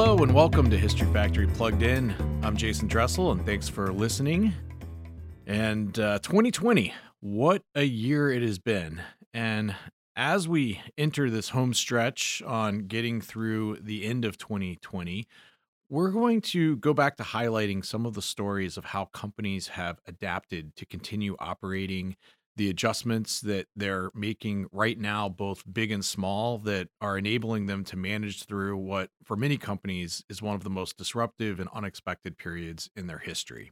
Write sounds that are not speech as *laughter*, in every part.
Hello and welcome to History Factory Plugged In. I'm Jason Dressel and thanks for listening. And uh, 2020, what a year it has been. And as we enter this home stretch on getting through the end of 2020, we're going to go back to highlighting some of the stories of how companies have adapted to continue operating the adjustments that they're making right now, both big and small, that are enabling them to manage through what, for many companies, is one of the most disruptive and unexpected periods in their history.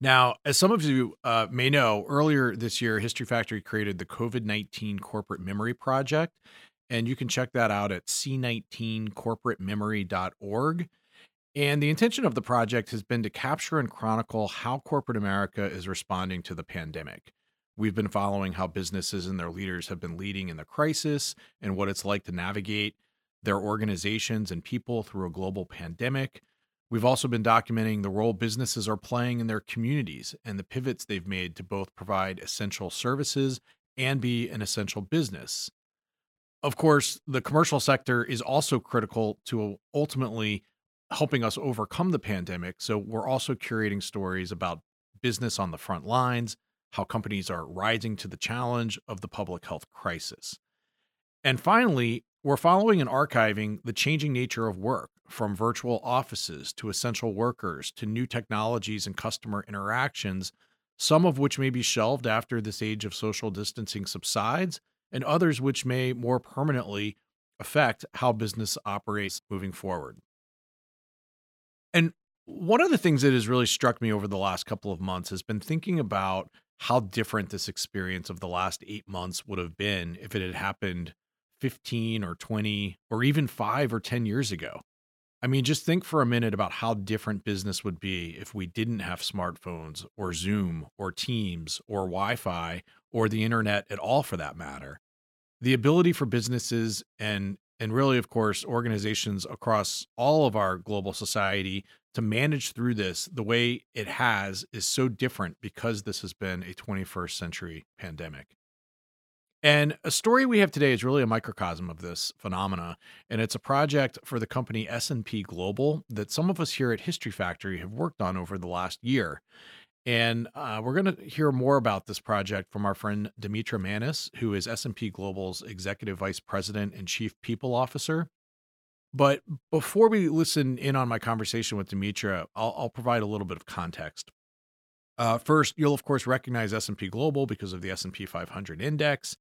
Now, as some of you uh, may know, earlier this year, History Factory created the COVID 19 Corporate Memory Project, and you can check that out at c19corporatememory.org. And the intention of the project has been to capture and chronicle how corporate America is responding to the pandemic. We've been following how businesses and their leaders have been leading in the crisis and what it's like to navigate their organizations and people through a global pandemic. We've also been documenting the role businesses are playing in their communities and the pivots they've made to both provide essential services and be an essential business. Of course, the commercial sector is also critical to ultimately helping us overcome the pandemic. So we're also curating stories about business on the front lines, how companies are rising to the challenge of the public health crisis. And finally, we're following and archiving the changing nature of work from virtual offices to essential workers to new technologies and customer interactions, some of which may be shelved after this age of social distancing subsides, and others which may more permanently affect how business operates moving forward. And one of the things that has really struck me over the last couple of months has been thinking about how different this experience of the last eight months would have been if it had happened 15 or 20 or even five or 10 years ago. I mean, just think for a minute about how different business would be if we didn't have smartphones or Zoom or Teams or Wi Fi or the internet at all for that matter. The ability for businesses and and really, of course, organizations across all of our global society to manage through this the way it has is so different because this has been a 21st century pandemic. And a story we have today is really a microcosm of this phenomena, and it's a project for the company S&P Global that some of us here at History Factory have worked on over the last year. And uh, we're going to hear more about this project from our friend Dimitra Manis, who is S&P Global's Executive Vice President and Chief People Officer. But before we listen in on my conversation with Dimitra, I'll, I'll provide a little bit of context. Uh, first, you'll of course recognize S&P Global because of the S&P 500 index,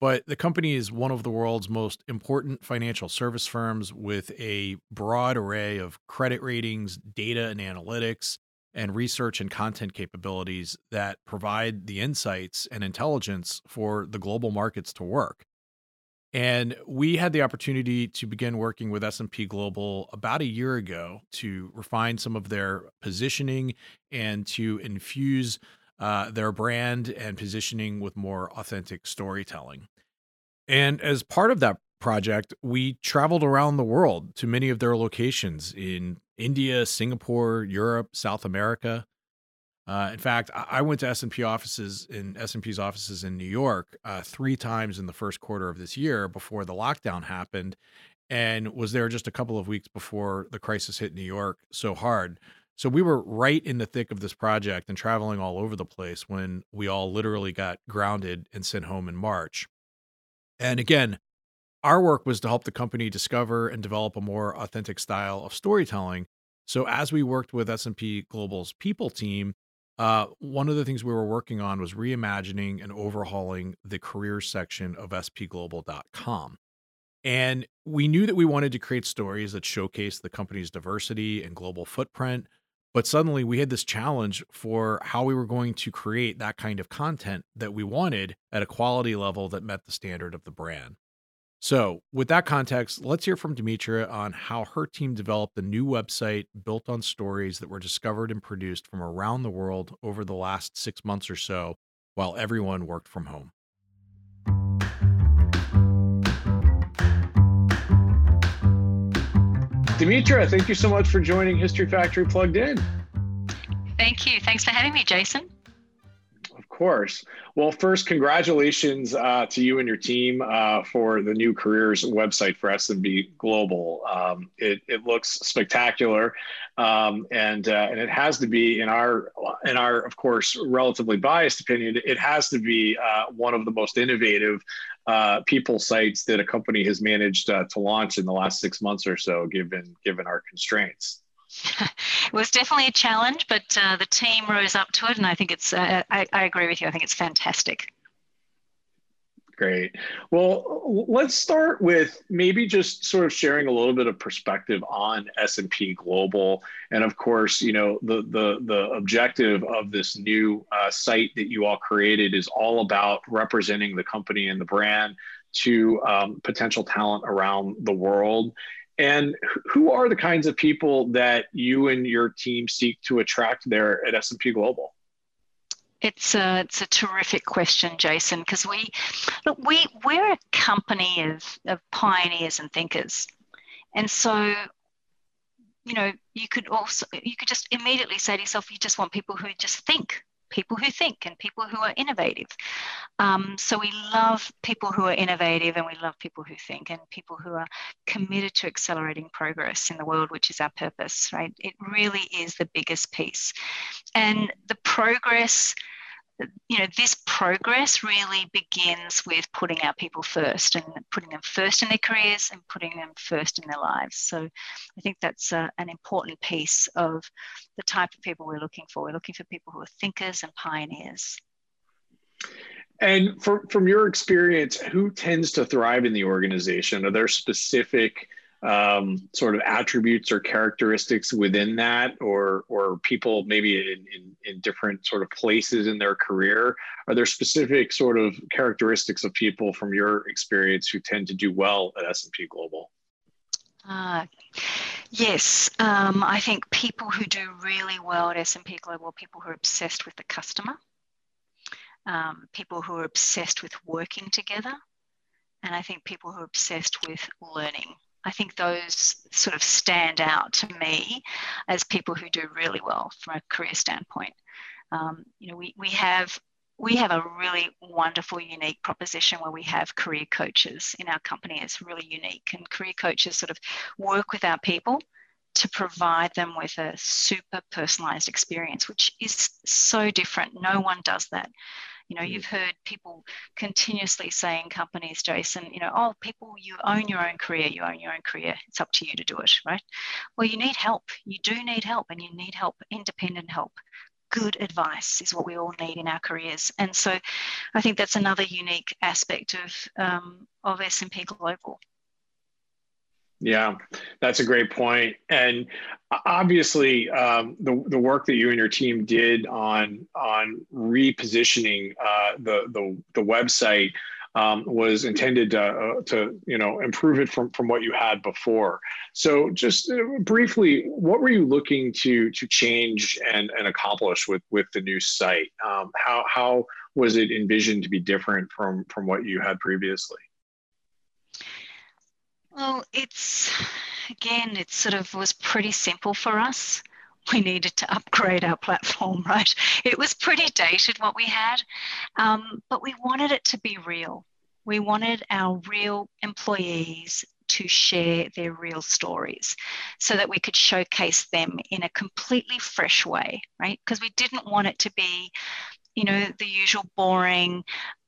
but the company is one of the world's most important financial service firms with a broad array of credit ratings, data and analytics, and research and content capabilities that provide the insights and intelligence for the global markets to work. And we had the opportunity to begin working with S&P Global about a year ago to refine some of their positioning and to infuse uh, their brand and positioning with more authentic storytelling. And as part of that project, we traveled around the world to many of their locations in India, Singapore, Europe, South America. Uh, in fact, I went to S&P offices in S&P's offices in New York uh, three times in the first quarter of this year before the lockdown happened, and was there just a couple of weeks before the crisis hit New York so hard. So we were right in the thick of this project and traveling all over the place when we all literally got grounded and sent home in March. And again, our work was to help the company discover and develop a more authentic style of storytelling. So as we worked with S&P Global's people team, uh, one of the things we were working on was reimagining and overhauling the career section of spglobal.com. And we knew that we wanted to create stories that showcase the company's diversity and global footprint. But suddenly we had this challenge for how we were going to create that kind of content that we wanted at a quality level that met the standard of the brand. So, with that context, let's hear from Dimitra on how her team developed the new website built on stories that were discovered and produced from around the world over the last six months or so while everyone worked from home. Dimitra, thank you so much for joining History Factory Plugged In. Thank you. Thanks for having me, Jason course. Well, first, congratulations uh, to you and your team uh, for the new careers website for S&P Global. Um, it, it, looks spectacular, um, and uh, and it has to be in our in our of course relatively biased opinion. It has to be uh, one of the most innovative uh, people sites that a company has managed uh, to launch in the last six months or so, given given our constraints. *laughs* it was definitely a challenge, but uh, the team rose up to it, and I think it's. Uh, I, I agree with you. I think it's fantastic. Great. Well, let's start with maybe just sort of sharing a little bit of perspective on S&P Global, and of course, you know the the the objective of this new uh, site that you all created is all about representing the company and the brand to um, potential talent around the world. And who are the kinds of people that you and your team seek to attract there at S&P Global? It's a, it's a terrific question, Jason, because we look we we're a company of, of pioneers and thinkers. And so, you know, you could also you could just immediately say to yourself, you just want people who just think people who think and people who are innovative. Um, so we love people who are innovative and we love people who think and people who are committed to accelerating progress in the world, which is our purpose, right? It really is the biggest piece. And the progress you know, this progress really begins with putting our people first and putting them first in their careers and putting them first in their lives. So I think that's uh, an important piece of the type of people we're looking for. We're looking for people who are thinkers and pioneers. And from, from your experience, who tends to thrive in the organization? Are there specific um, sort of attributes or characteristics within that, or or people maybe in, in, in different sort of places in their career? Are there specific sort of characteristics of people from your experience who tend to do well at S&P Global? Uh, yes, um, I think people who do really well at S&P Global, people who are obsessed with the customer, um, people who are obsessed with working together, and I think people who are obsessed with learning. I think those sort of stand out to me as people who do really well from a career standpoint. Um, you know, we, we have we have a really wonderful, unique proposition where we have career coaches in our company. It's really unique, and career coaches sort of work with our people to provide them with a super personalized experience, which is so different. No one does that. You know, you've heard people continuously saying companies, Jason, you know, oh, people, you own your own career, you own your own career. It's up to you to do it, right? Well, you need help. You do need help, and you need help, independent help. Good advice is what we all need in our careers, and so I think that's another unique aspect of um, of S&P Global. Yeah, that's a great point. And obviously, um, the the work that you and your team did on on repositioning uh, the the the website um, was intended to, uh, to you know improve it from from what you had before. So, just uh, briefly, what were you looking to to change and and accomplish with with the new site? Um, how how was it envisioned to be different from from what you had previously? Well, it's again, it sort of was pretty simple for us. We needed to upgrade our platform, *laughs* right? It was pretty dated what we had, um, but we wanted it to be real. We wanted our real employees to share their real stories so that we could showcase them in a completely fresh way, right? Because we didn't want it to be, you know, the usual boring,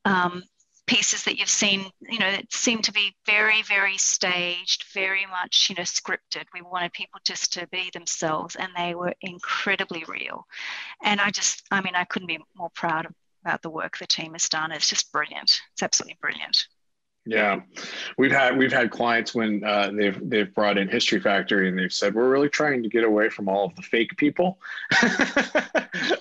um, pieces that you've seen, you know, that seem to be very, very staged, very much, you know, scripted. We wanted people just to be themselves, and they were incredibly real. And I just, I mean, I couldn't be more proud about the work the team has done. It's just brilliant. It's absolutely brilliant. Yeah, we've had we've had clients when uh, they've they've brought in History Factory and they've said we're really trying to get away from all of the fake people, *laughs*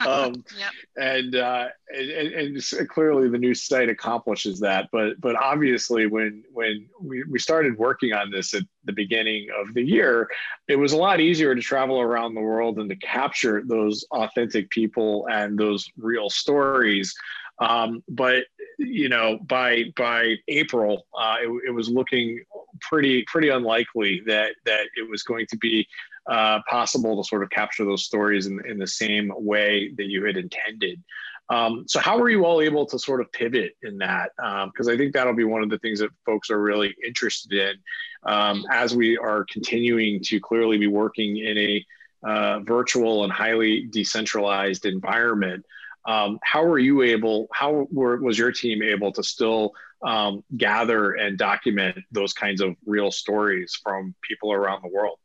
um, *laughs* yep. and, uh, and, and clearly the new site accomplishes that. But but obviously when when we, we started working on this at the beginning of the year, it was a lot easier to travel around the world and to capture those authentic people and those real stories. Um, but you know, by by April, uh, it, it, was looking pretty pretty unlikely that that it was going to be uh, possible to sort of capture those stories in, in the same way that you had intended. Um, so how were you all able to sort of pivot in that? Because um, I think that'll be one of the things that folks are really interested in um, as we are continuing to clearly be working in a uh, virtual and highly decentralized environment. Um, how were you able? How were, was your team able to still um, gather and document those kinds of real stories from people around the world?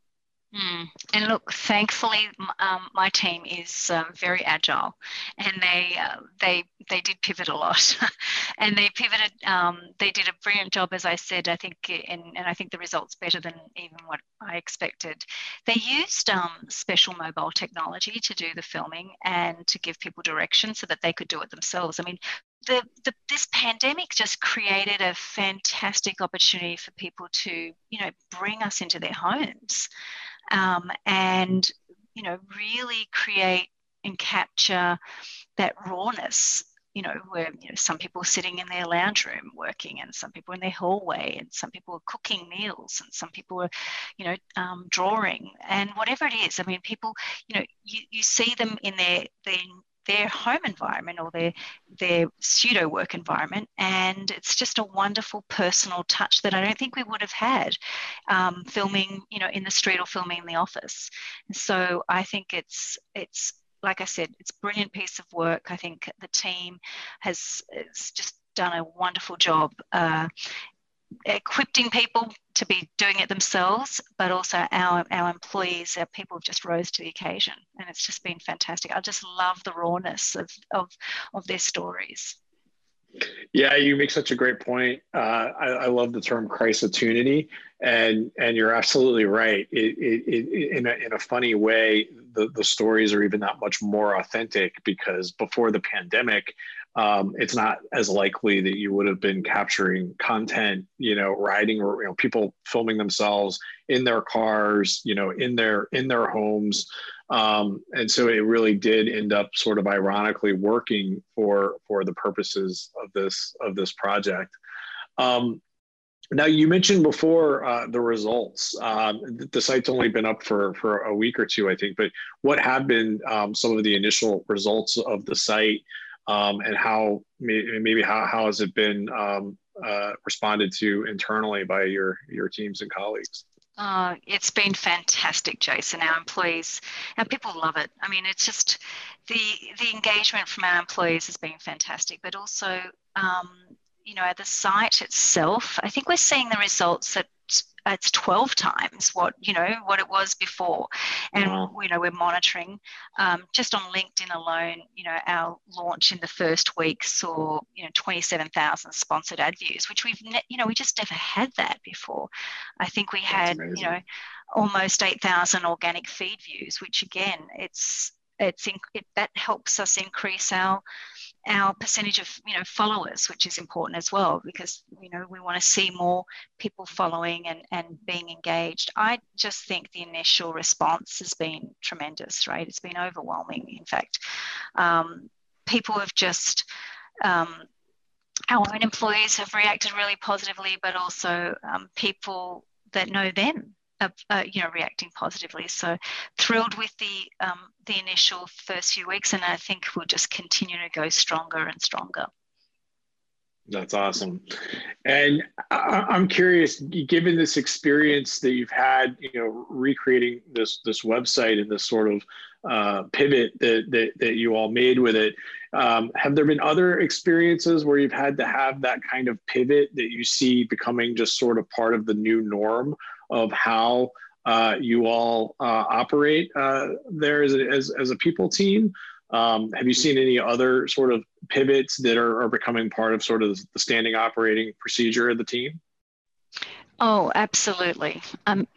Mm. And look, thankfully, um, my team is uh, very agile, and they uh, they they did pivot a lot, *laughs* and they pivoted. Um, they did a brilliant job, as I said. I think, and, and I think the results better than even what I expected. They used um, special mobile technology to do the filming and to give people direction so that they could do it themselves. I mean, the, the, this pandemic just created a fantastic opportunity for people to, you know, bring us into their homes um, and you know really create and capture that rawness you know where you know some people are sitting in their lounge room working and some people in their hallway and some people are cooking meals and some people are you know um, drawing and whatever it is. I mean people you know you, you see them in their their their home environment or their their pseudo work environment and it's just a wonderful personal touch that i don't think we would have had um, filming you know in the street or filming in the office. So i think it's it's like i said it's a brilliant piece of work. I think the team has, just done a wonderful job uh, equipping people to be doing it themselves, but also our, our employees, our people have just rose to the occasion. And it's just been fantastic. I just love the rawness of, of, of their stories. Yeah, you make such a great point. Uh, I, I, love the term crisitunity, and and you're absolutely right. It, it, it, in a in a funny way, the the stories are even that much more authentic because before the pandemic, um, it's not as likely that you would have been capturing content, you know, riding or you know, people filming themselves in their cars, you know, in their in their homes, um, and so it really did end up sort of ironically working for for the purposes of this of this project. Um, now you mentioned before uh, the results. Um, the site's only been up for for a week or two, I think. But what have been um, some of the initial results of the site? Um, and how maybe how, how has it been um, uh, responded to internally by your your teams and colleagues? Uh, it's been fantastic, Jason. Our employees, our people love it. I mean, it's just the the engagement from our employees has been fantastic, but also, um, you know, at the site itself. I think we're seeing the results that it's 12 times what you know what it was before. And wow. you know we're monitoring um, just on linkedin alone you know our launch in the first week saw you know 27000 sponsored ad views which we've ne- you know we just never had that before. I think we had you know almost 8000 organic feed views which again it's it's in, it, that helps us increase our our percentage of you know followers which is important as well because you know we want to see more people following and, and being engaged. I just think the initial response has been tremendous right? It's been overwhelming in fact. Um, people have just um, our own employees have reacted really positively but also um, people that know them uh, you know reacting positively. So thrilled with the um, the initial first few weeks, and I think we'll just continue to go stronger and stronger. That's awesome. And I, am curious, given this experience that you've had, you know, recreating this this website and this sort of uh, pivot that, that that you all made with it, um, have there been other experiences where you've had to have that kind of pivot that you see becoming just sort of part of the new norm of how uh, you all uh, operate uh, there as a, as, as a people team? Um, have you seen any other sort of pivots that are, are becoming part of sort of the standing operating procedure of the team? Oh, absolutely. Um,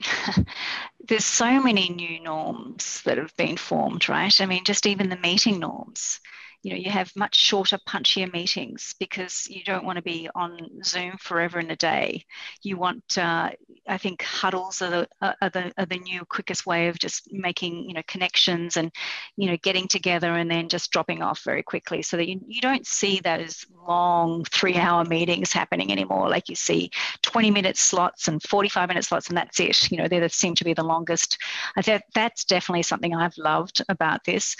*laughs* there's so many new norms that have been formed, right? I mean, just even the meeting norms you know you have much shorter punchier meetings because you don't want to be on zoom forever in a day. You want uh, i think huddles are the, are the are the new quickest way of just making you know connections and you know getting together and then just dropping off very quickly so that you, you don't see those long three hour meetings happening anymore. Like you see 20 minute slots and 45 minute slots and that's it. You know they seem to be the longest. Think that's definitely something i've loved about this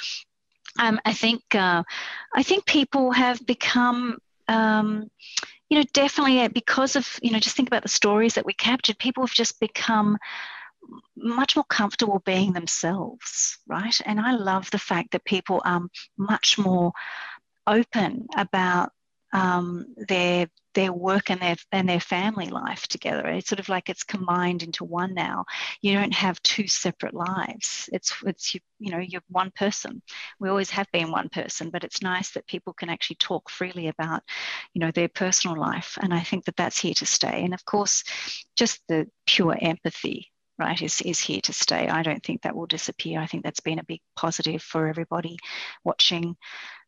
Um, I think uh, I think people have become um, you know, definitely because of, you know, just think about the stories that we captured, people have just become much more comfortable being themselves, right? And I love the fact that people are much more open about um, their their work and their and their family life together. It's sort of like it's combined into one now. You don't have two separate lives. It's it's you, you know you're one person. We always have been one person, but it's nice that people can actually talk freely about you know their personal life, and I think that that's here to stay. And of course, just the pure empathy right is, is here to stay i don't think that will disappear i think that's been a big positive for everybody watching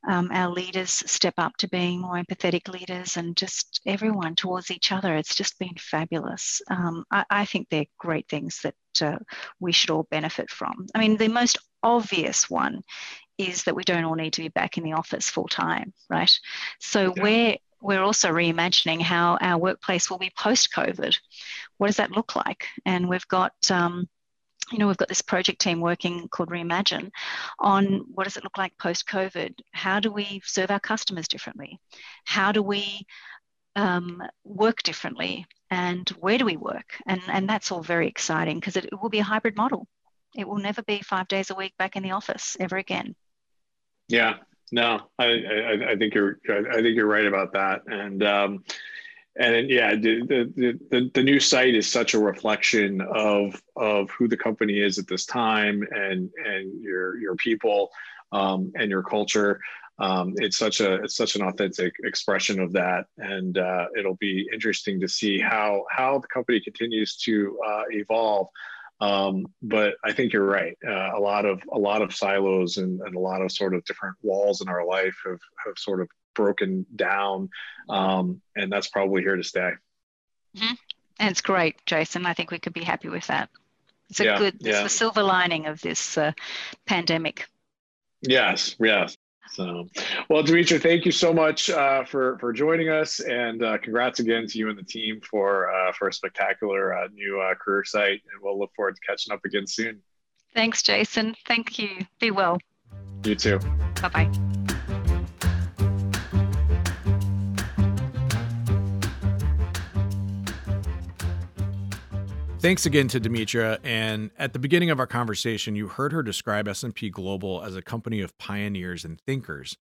um, our leaders step up to being more empathetic leaders and just everyone towards each other. It's just been fabulous. Um, I, I, think they're great things that uh, we should all benefit from. I mean, the most obvious one is that we don't all need to be back in the office full time, right? So yeah. we're we're also reimagining how our workplace will be post COVID. What does that look like? And we've got um, you know, we've got this project team working called Reimagine on what does it look like post COVID? How do we serve our customers differently? How do we um, work differently? And where do we work? And, and that's all very exciting because it, it will be a hybrid model. It will never be five days a week back in the office ever again. Yeah, no, I, I, I think you're I think you're right about that. And um, and yeah, the, the, the, the, new site is such a reflection of of who the company is at this time and and your your people um, and your culture. Um, it's such a it's such an authentic expression of that, and uh, it'll be interesting to see how how the company continues to uh, evolve. Um, but I think you're right. Uh, a lot of a lot of silos and, and a lot of sort of different walls in our life have have sort of broken down, um, and that's probably here to stay. Mm-hmm. And it's great, Jason. I think we could be happy with that. It's a yeah, good. Yeah. It's the silver lining of this uh, pandemic. Yes. Yes. So, well, Dimitra, thank you so much uh, for for joining us, and uh, congrats again to you and the team for uh, for a spectacular uh, new uh, career site. And we'll look forward to catching up again soon. Thanks, Jason. Thank you. Be well. You too. Bye bye. Thanks again to Dimitra. And at the beginning of our conversation, you heard her describe S&P Global as a company of pioneers and thinkers.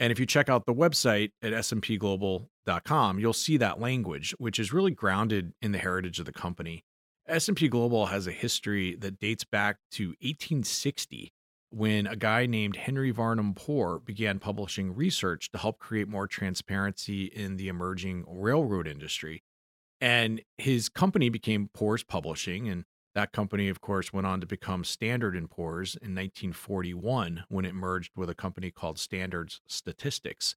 And if you check out the website at spglobal.com, you'll see that language, which is really grounded in the heritage of the company. S&P Global has a history that dates back to 1860 when a guy named Henry Varnum Poor began publishing research to help create more transparency in the emerging railroad industry. And his company became Poor's Publishing. And that company, of course, went on to become Standard and Poor's in 1941 when it merged with a company called Standards Statistics.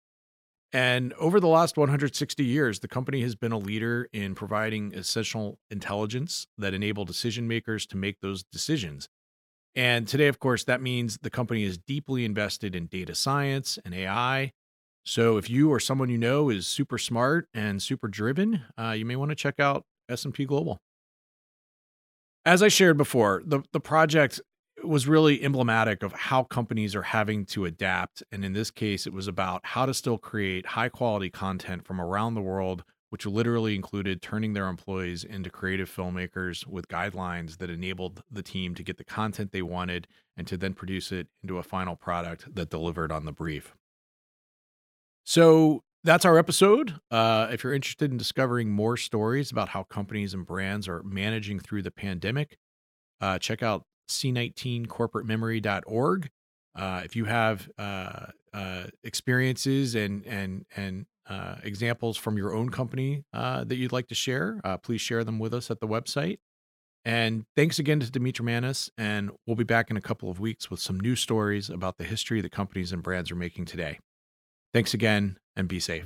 And over the last 160 years, the company has been a leader in providing essential intelligence that enable decision makers to make those decisions. And today, of course, that means the company is deeply invested in data science and AI, so if you or someone you know is super smart and super driven, uh, you may want to check out S&P Global. As I shared before, the, the project was really emblematic of how companies are having to adapt. And in this case, it was about how to still create high quality content from around the world, which literally included turning their employees into creative filmmakers with guidelines that enabled the team to get the content they wanted and to then produce it into a final product that delivered on the brief. So that's our episode. Uh, if you're interested in discovering more stories about how companies and brands are managing through the pandemic, uh, check out c19corporatememory.org. Uh, if you have uh, uh, experiences and and and uh, examples from your own company that you'd like to share, please share them with us at the website. And thanks again to Dimitra Manis. And we'll be back in a couple of weeks with some new stories about the history that companies and brands are making today. Thanks again and be safe.